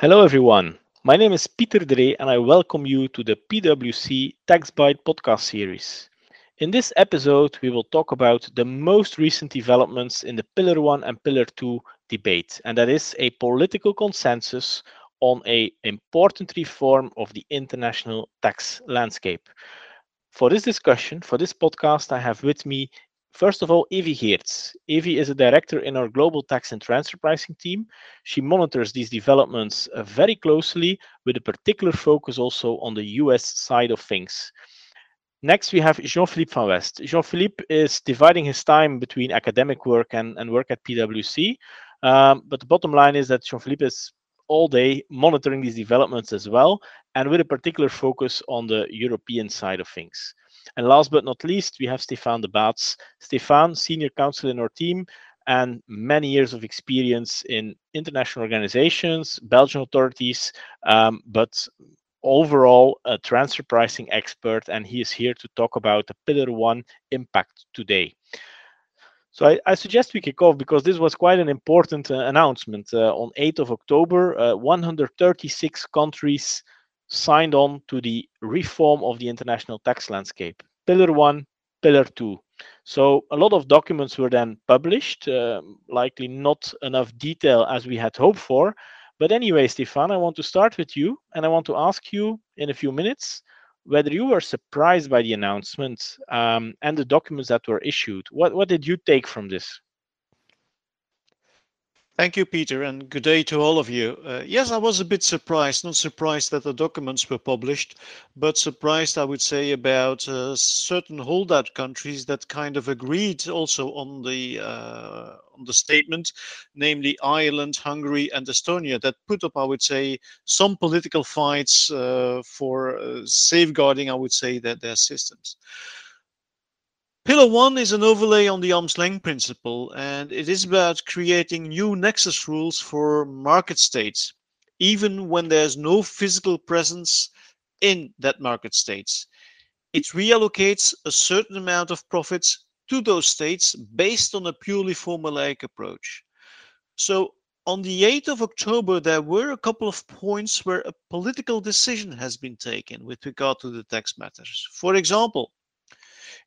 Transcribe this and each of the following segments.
Hello, everyone. My name is Peter Dree, and I welcome you to the PwC Tax Bite podcast series. In this episode, we will talk about the most recent developments in the Pillar 1 and Pillar 2 debate, and that is a political consensus on a important reform of the international tax landscape. For this discussion, for this podcast, I have with me First of all, Evie Geerts. Evie is a director in our global tax and transfer pricing team. She monitors these developments uh, very closely with a particular focus also on the US side of things. Next, we have Jean-Philippe van West. Jean-Philippe is dividing his time between academic work and, and work at PwC. Um, but the bottom line is that Jean-Philippe is all day monitoring these developments as well, and with a particular focus on the European side of things. And last but not least, we have Stefan de Baets. Stefan, senior counsel in our team, and many years of experience in international organizations, Belgian authorities, um, but overall a transfer pricing expert. And he is here to talk about the Pillar 1 impact today. So I, I, suggest we kick off because this was quite an important uh, announcement. Uh, on 8th of October, uh, 136 countries signed on to the reform of the international tax landscape. Pillar 1, Pillar 2. So a lot of documents were then published, uh, likely not enough detail as we had hoped for. But anyway, Stefan, I want to start with you and I want to ask you in a few minutes whether you were surprised by the announcement um, and the documents that were issued. What, what did you take from this? Thank you, Peter, and good day to all of you. Uh, yes, I was a bit surprised, not surprised that the documents were published, but surprised, I would say, about uh, certain holdout countries that kind of agreed also on the uh, on the statement, namely Ireland, Hungary, and Estonia, that put up, I would say, some political fights uh, for uh, safeguarding, I would say, that their systems. Pillar one is an overlay on the arm's length principle, and it is about creating new nexus rules for market states, even when there's no physical presence in that market states. It reallocates a certain amount of profits to those states based on a purely formulaic approach. So on the 8th of October, there were a couple of points where a political decision has been taken with regard to the tax matters. For example,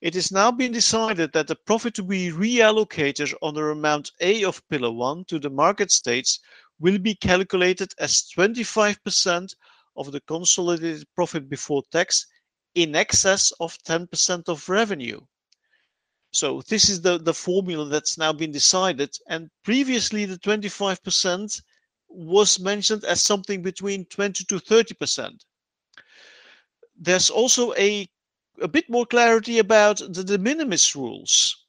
it has now been decided that the profit to be reallocated under amount A of Pillar 1 to the market states will be calculated as 25% of the consolidated profit before tax in excess of 10% of revenue. So this is the, the formula that's now been decided. And previously, the 25% was mentioned as something between 20 to 30%. There's also a a bit more clarity about the de minimis rules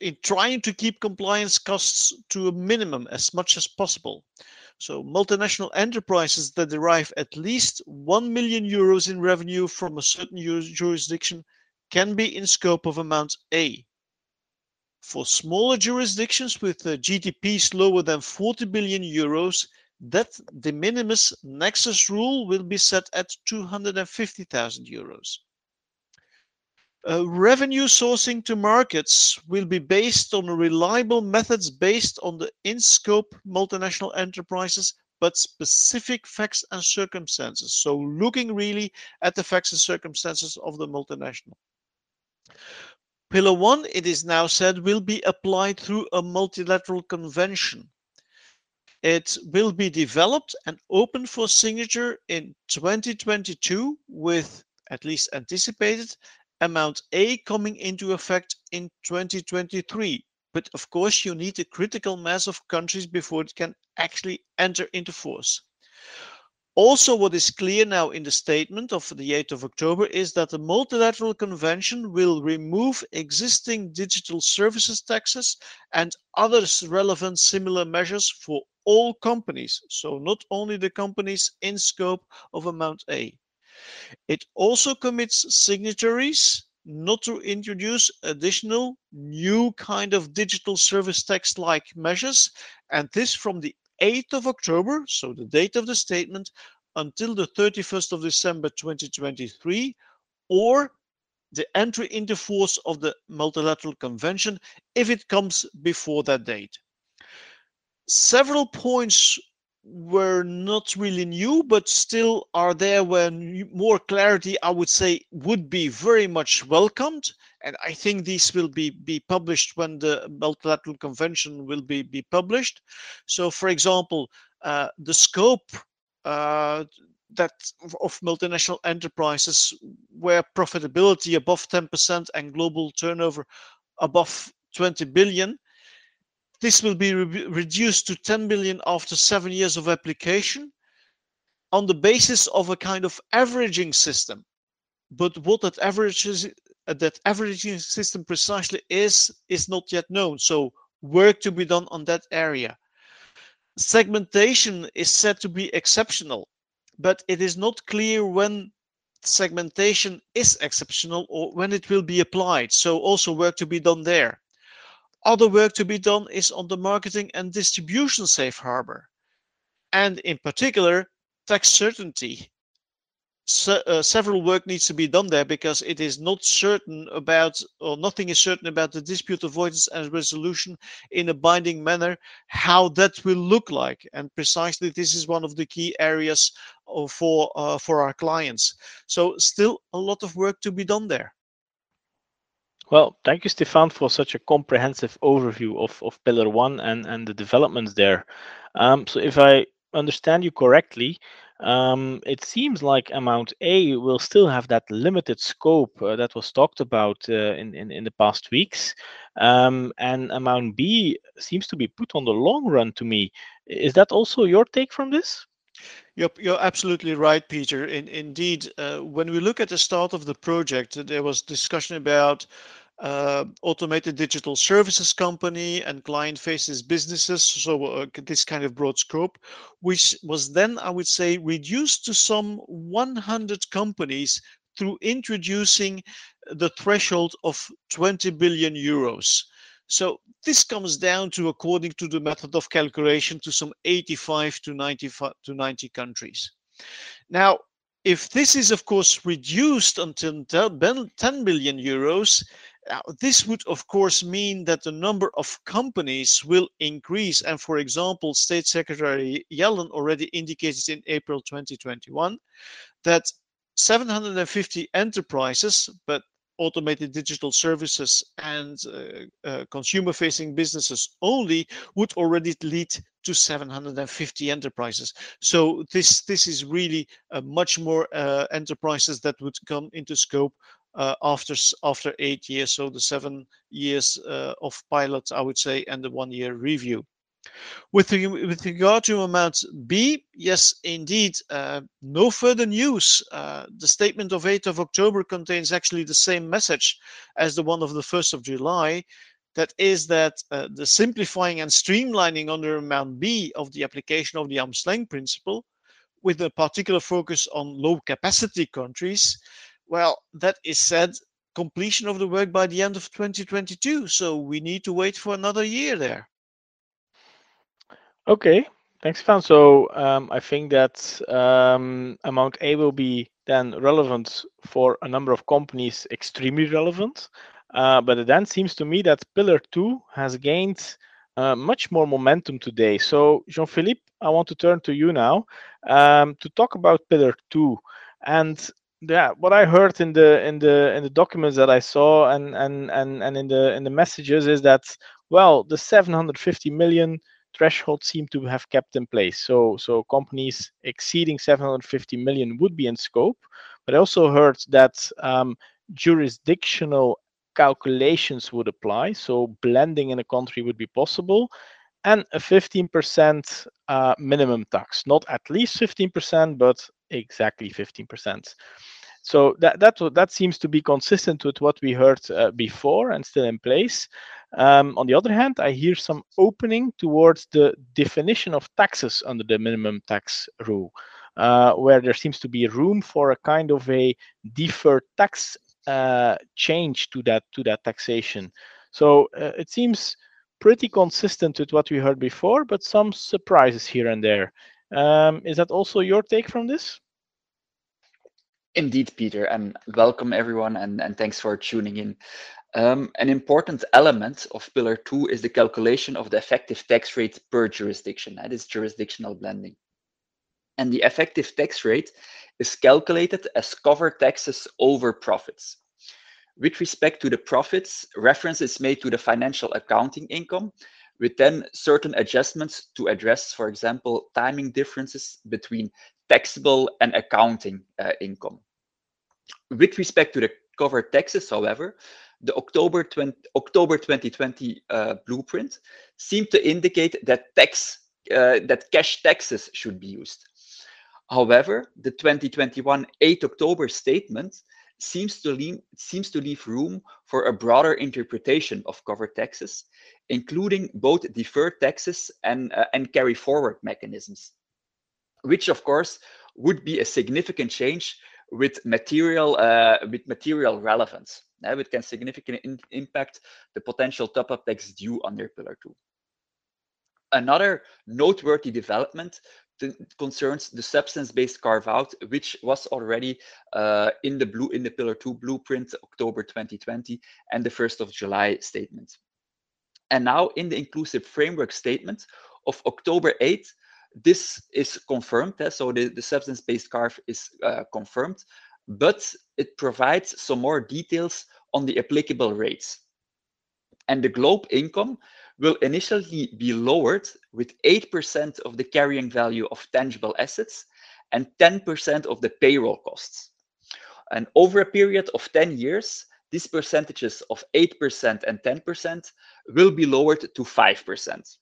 in trying to keep compliance costs to a minimum as much as possible. So multinational enterprises that derive at least 1 million euros in revenue from a certain jurisdiction can be in scope of amount A. For smaller jurisdictions with GDPs lower than 40 billion euros, that de minimis nexus rule will be set at 250,000 euros. Uh, revenue sourcing to markets will be based on reliable methods based on the in-scope multinational enterprises, but specific facts and circumstances. So looking really at the facts and circumstances of the multinational. Pillar one, it is now said, will be applied through a multilateral convention. It will be developed and open for signature in 2022 with at least anticipated amount A coming into effect in 2023. But of course, you need a critical mass of countries before it can actually enter into force. Also, what is clear now in the statement of the 8th of October is that the multilateral convention will remove existing digital services taxes and other relevant similar measures for all companies. So, not only the companies in scope of Amount A. It also commits signatories not to introduce additional new kind of digital service tax like measures, and this from the 8th of October, so the date of the statement, until the 31st of December 2023, or the entry into force of the multilateral convention if it comes before that date. Several points were not really new, but still are there when more clarity, I would say, would be very much welcomed. And I think these will be, be published when the multilateral convention will be, be published. So, for example, uh, the scope uh, that of multinational enterprises where profitability above 10% and global turnover above 20 billion this will be re reduced to 10 billion after seven years of application on the basis of a kind of averaging system. But what that that averaging system precisely is is not yet known. So work to be done on that area. Segmentation is said to be exceptional, but it is not clear when segmentation is exceptional or when it will be applied. So also work to be done there. Other work to be done is on the marketing and distribution safe harbor, and in particular, tax certainty. Se uh, several work needs to be done there because it is not certain about, or nothing is certain about the dispute avoidance and resolution in a binding manner, how that will look like. And precisely this is one of the key areas uh, for, uh, for our clients. So still a lot of work to be done there. Well, thank you, Stefan, for such a comprehensive overview of, of Pillar 1 and, and the developments there. Um, so if I understand you correctly, um, it seems like Amount A will still have that limited scope uh, that was talked about uh, in, in, in, the past weeks. Um, and Amount B seems to be put on the long run to me. Is that also your take from this? You're, you're absolutely right, Peter. In, indeed, uh, when we look at the start of the project, there was discussion about uh, automated digital services company and client faces businesses. So uh, this kind of broad scope, which was then, I would say, reduced to some 100 companies through introducing the threshold of 20 billion euros. So this comes down to, according to the method of calculation, to some 85 to 95 to 90 countries. Now, if this is of course reduced until 10 billion euros, uh, this would of course mean that the number of companies will increase. And for example, State Secretary Yellen already indicated in April 2021 that 750 enterprises, but automated digital services and uh, uh, consumer facing businesses only would already lead to 750 enterprises. So this this is really uh, much more uh, enterprises that would come into scope uh, after after eight years. So the seven years uh, of pilot i would say and the one year review with, the, with regard to amount B, yes, indeed, uh, no further news. Uh, the statement of 8th of October contains actually the same message as the one of the 1st of July. That is that uh, the simplifying and streamlining under amount B of the application of the arm's length principle, with a particular focus on low capacity countries, well, that is said completion of the work by the end of 2022. So we need to wait for another year there. Okay, thanks, Van. So um, I think that um, amount A will be then relevant for a number of companies, extremely relevant. Uh, but it then seems to me that Pillar 2 has gained uh, much more momentum today. So Jean-Philippe, I want to turn to you now um, to talk about Pillar 2. And yeah, what I heard in the in the in the documents that I saw and and and and in the in the messages is that well, the 750 million threshold seem to have kept in place. So, so companies exceeding 750 million would be in scope. But I also heard that um, jurisdictional calculations would apply. So blending in a country would be possible. And a 15% uh, minimum tax, not at least 15%, but exactly 15%. So that that that seems to be consistent with what we heard uh, before and still in place. Um, on the other hand, I hear some opening towards the definition of taxes under the minimum tax rule, uh, where there seems to be room for a kind of a deferred tax uh, change to that to that taxation. So uh, it seems pretty consistent with what we heard before, but some surprises here and there. Um, is that also your take from this? Indeed, Peter, and welcome everyone, and, and thanks for tuning in. Um, an important element of Pillar 2 is the calculation of the effective tax rate per jurisdiction. That is jurisdictional blending. and the effective tax rate is calculated as covered taxes over profits. With respect to the profits, reference is made to the financial accounting income, with then certain adjustments to address, for example, timing differences between taxable and accounting uh, income. With respect to the covered taxes, however, the October, 20, October 2020 uh, blueprint seemed to indicate that tax uh, that cash taxes should be used. However, the 2021 8 October statement seems to, leave, seems to leave room for a broader interpretation of covered taxes, including both deferred taxes and, uh, and carry forward mechanisms, which of course would be a significant change with material, uh, with material relevance. Uh, it can significantly impact the potential top-up tax due under Pillar 2. Another noteworthy development concerns the substance-based carve-out, which was already uh, in the blue in the Pillar 2 blueprint October 2020 and the 1st of July statement. And now in the inclusive framework statement of October 8, this is confirmed. Eh? So the, the substance-based carve is uh, confirmed, but it provides some more details on the applicable rates. And the globe income will initially be lowered with 8% of the carrying value of tangible assets and 10% of the payroll costs. And over a period of 10 years, these percentages of 8% and 10% will be lowered to 5%.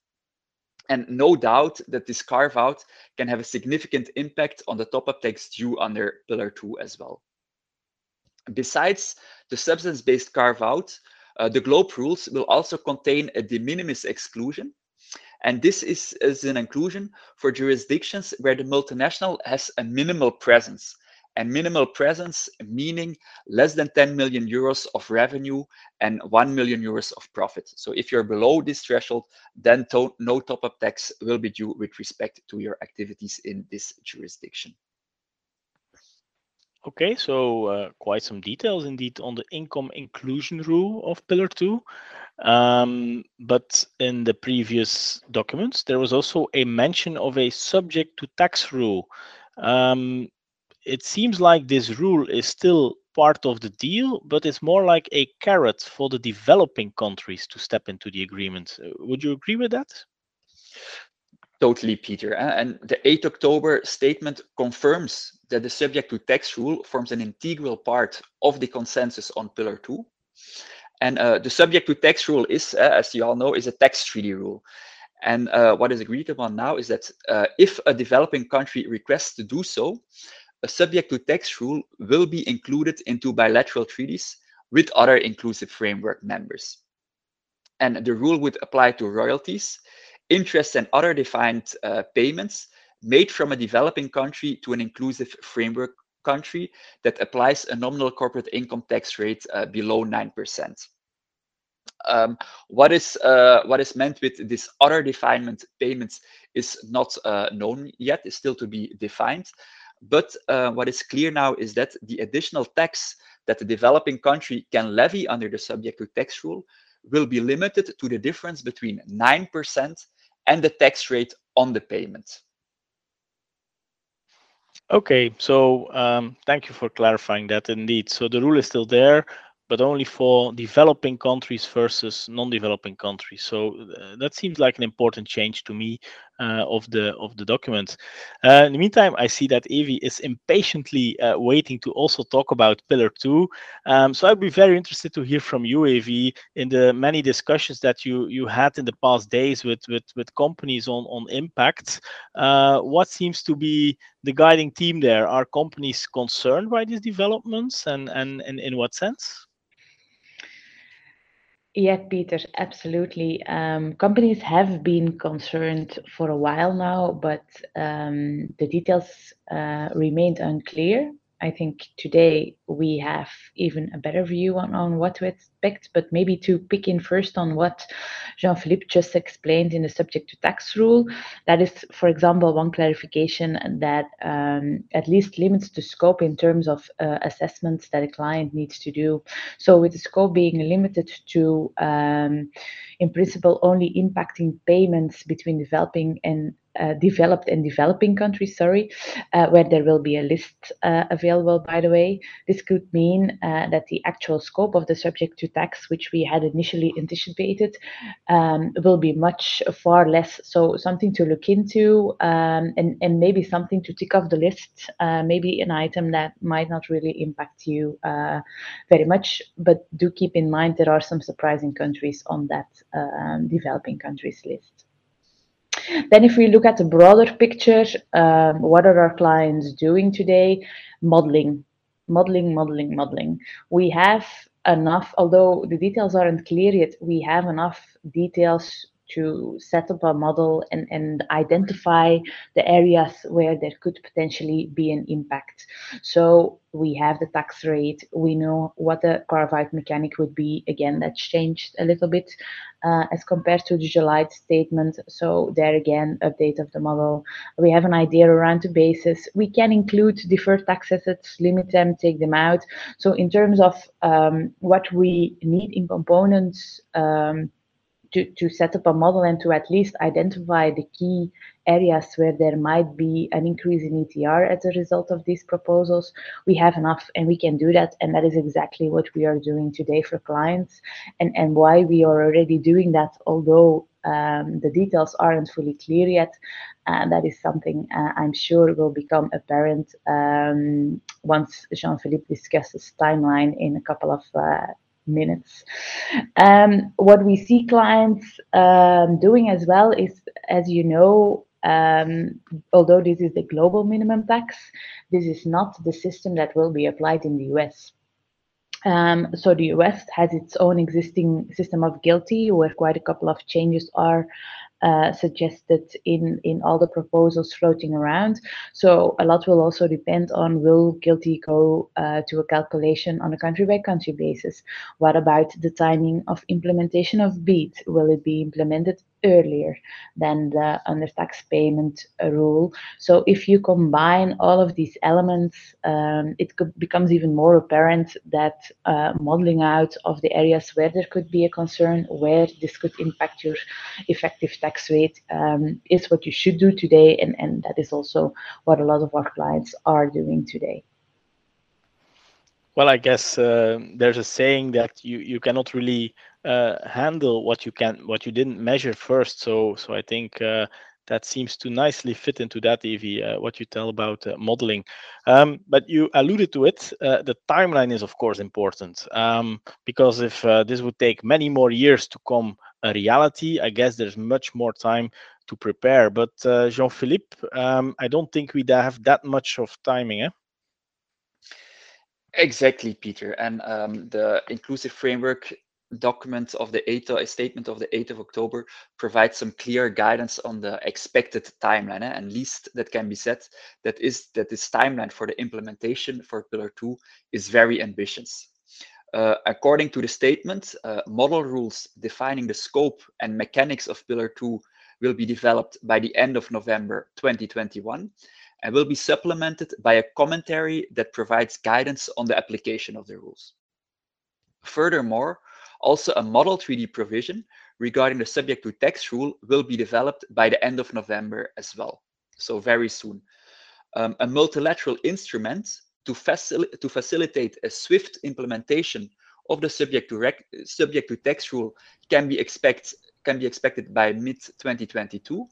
And no doubt that this carve out can have a significant impact on the top up tax due under Pillar 2 as well. Besides the substance based carve out, uh, the GLOBE rules will also contain a de minimis exclusion. And this is, is an inclusion for jurisdictions where the multinational has a minimal presence. And minimal presence meaning less than 10 million euros of revenue and 1 million euros of profit. So if you're below this threshold, then to no top-up tax will be due with respect to your activities in this jurisdiction. Okay, so uh, quite some details indeed on the income inclusion rule of Pillar 2. Um, but in the previous documents, there was also a mention of a subject to tax rule. Um, it seems like this rule is still part of the deal, but it's more like a carrot for the developing countries to step into the agreement. Uh, would you agree with that? Totally, Peter. And the 8 October statement confirms that the subject to tax rule forms an integral part of the consensus on Pillar 2. And uh, the subject to tax rule is, uh, as you all know, is a tax treaty rule. And uh, what is agreed upon now is that uh, if a developing country requests to do so, a subject to tax rule will be included into bilateral treaties with other inclusive framework members. And the rule would apply to royalties, interest and other defined uh, payments made from a developing country to an inclusive framework country that applies a nominal corporate income tax rate uh, below 9%. Um, what is uh, what is meant with this other definement payments is not uh, known yet, is still to be defined. But uh, what is clear now is that the additional tax that the developing country can levy under the subject to tax rule will be limited to the difference between 9% and the tax rate on the payment. Okay, so um, thank you for clarifying that indeed. So the rule is still there, but only for developing countries versus non-developing countries. So uh, that seems like an important change to me uh, of the of the document. Uh, in the meantime, I see that Evie is impatiently uh, waiting to also talk about Pillar Two. Um, so I'd be very interested to hear from you, Evie, in the many discussions that you you had in the past days with with with companies on on impact. Uh, what seems to be the guiding theme there? Are companies concerned by these developments, and and, and in what sense? Yeah, Peter, absolutely. Um, companies have been concerned for a while now, but um, the details uh, remained unclear. I think today we have even a better view on, on what to expect, but maybe to pick in first on what Jean Philippe just explained in the subject to tax rule. That is, for example, one clarification that um, at least limits the scope in terms of uh, assessments that a client needs to do. So, with the scope being limited to, um, in principle, only impacting payments between developing and uh, developed and developing countries, sorry, uh, where there will be a list uh, available, by the way. This could mean uh, that the actual scope of the subject to tax, which we had initially anticipated, um, will be much far less. So, something to look into um, and, and maybe something to tick off the list, uh, maybe an item that might not really impact you uh, very much. But do keep in mind there are some surprising countries on that um, developing countries list. Then if we look at the broader picture, um, what are our clients doing today? Modeling, modeling, modeling, modeling. We have enough, although the details aren't clear yet, we have enough details to set up a model and, and identify the areas where there could potentially be an impact. So we have the tax rate, we know what the carve out mechanic would be. Again, that's changed a little bit uh, as compared to the July statement. So there again, update of the model. We have an idea around the basis. We can include deferred tax assets, limit them, take them out. So in terms of um, what we need in components, um, to, to set up a model and to at least identify the key areas where there might be an increase in ETR as a result of these proposals, we have enough and we can do that. And that is exactly what we are doing today for clients and, and why we are already doing that, although um, the details aren't fully clear yet. And that is something uh, I'm sure will become apparent um, once Jean-Philippe discusses timeline in a couple of uh, minutes. Um, what we see clients um, doing as well is, as you know, um, although this is the global minimum tax, this is not the system that will be applied in the US. Um, so the US has its own existing system of GILTI, where quite a couple of changes are uh, suggested in, in all the proposals floating around. So a lot will also depend on will GILTI go uh, to a calculation on a country by country basis? What about the timing of implementation of BEAT? Will it be implemented earlier than the under tax payment rule. So if you combine all of these elements, um, it becomes even more apparent that uh, modeling out of the areas where there could be a concern, where this could impact your effective tax rate, um, is what you should do today, and, and that is also what a lot of our clients are doing today. Well, I guess uh, there's a saying that you, you cannot really uh, handle what you can what you didn't measure first. So so I think uh, that seems to nicely fit into that, Evie, uh, what you tell about uh, modeling. Um, but you alluded to it. Uh, the timeline is, of course, important um, because if this would take many more years to come a reality, I guess there's much more time to prepare. But Jean Philippe, um, I don't think we have that much of timing. Eh? Exactly, Peter. And um, the inclusive framework document of the 8th, a statement of the 8th of October provides some clear guidance on the expected timeline. Eh? And least that can be said that is that this timeline for the implementation for Pillar 2 is very ambitious. Uh, according to the statement, uh, model rules defining the scope and mechanics of Pillar 2 will be developed by the end of November 2021 and will be supplemented by a commentary that provides guidance on the application of the rules. Furthermore, also a model treaty provision regarding the subject to tax rule will be developed by the end of November as well, so very soon. Um, a multilateral instrument to, facil to, facilitate a swift implementation of the subject to, subject to tax rule can be, expect can be expected by mid 2022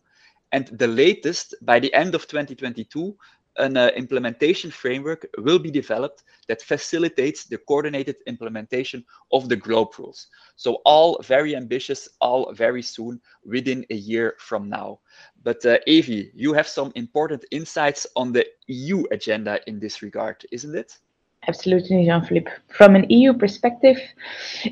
and the latest, by the end of 2022, an uh, implementation framework will be developed that facilitates the coordinated implementation of the globe rules. So all very ambitious, all very soon, within a year from now. But uh, Evie, you have some important insights on the EU agenda in this regard, isn't it? Absolutely, Jean-Philippe. From an EU perspective,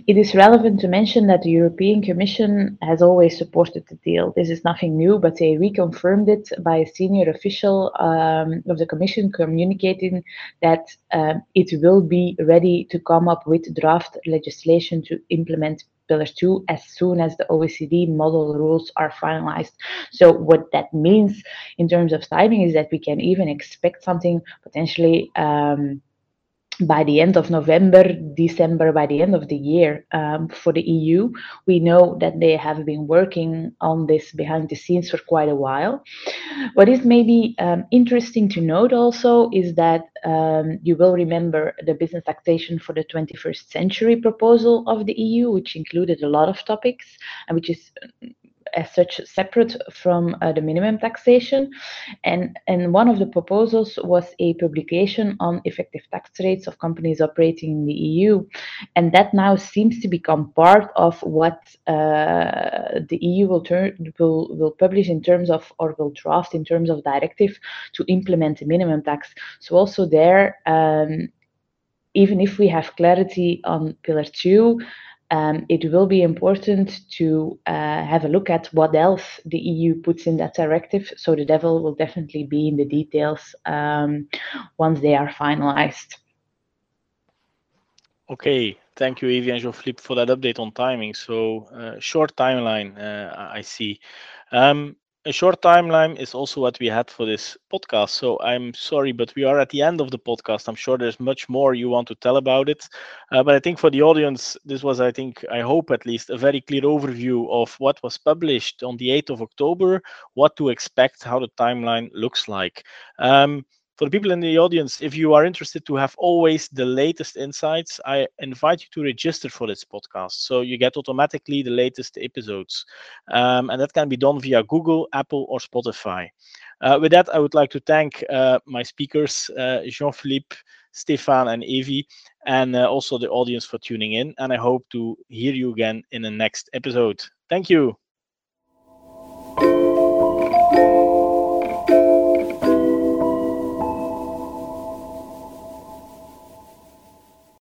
it is relevant to mention that the European Commission has always supported the deal. This is nothing new, but they reconfirmed it by a senior official um, of the Commission communicating that um, it will be ready to come up with draft legislation to implement Pillar 2 as soon as the OECD model rules are finalized. So what that means in terms of timing is that we can even expect something potentially um, by the end of November, December, by the end of the year um, for the EU. We know that they have been working on this behind the scenes for quite a while. What is maybe um, interesting to note also is that um, you will remember the business taxation for the 21st century proposal of the EU, which included a lot of topics and which is as such separate from uh, the minimum taxation. And, and one of the proposals was a publication on effective tax rates of companies operating in the EU. And that now seems to become part of what uh, the EU will, will, will publish in terms of, or will draft in terms of directive to implement the minimum tax. So also there, um, even if we have clarity on pillar two, um, it will be important to uh, have a look at what else the EU puts in that directive. So the devil will definitely be in the details um, once they are finalized. Okay, thank you, Evie and Jean-Philippe, for that update on timing. So uh, short timeline, uh, I see. Um, a short timeline is also what we had for this podcast. So I'm sorry, but we are at the end of the podcast. I'm sure there's much more you want to tell about it. Uh, but I think for the audience, this was, I think, I hope at least, a very clear overview of what was published on the 8th of October, what to expect, how the timeline looks like. Um, for the people in the audience, if you are interested to have always the latest insights, I invite you to register for this podcast. So you get automatically the latest episodes. Um, and that can be done via Google, Apple, or Spotify. Uh, with that, I would like to thank uh, my speakers, uh, Jean Philippe, Stefan, and Evie, and uh, also the audience for tuning in. And I hope to hear you again in the next episode. Thank you.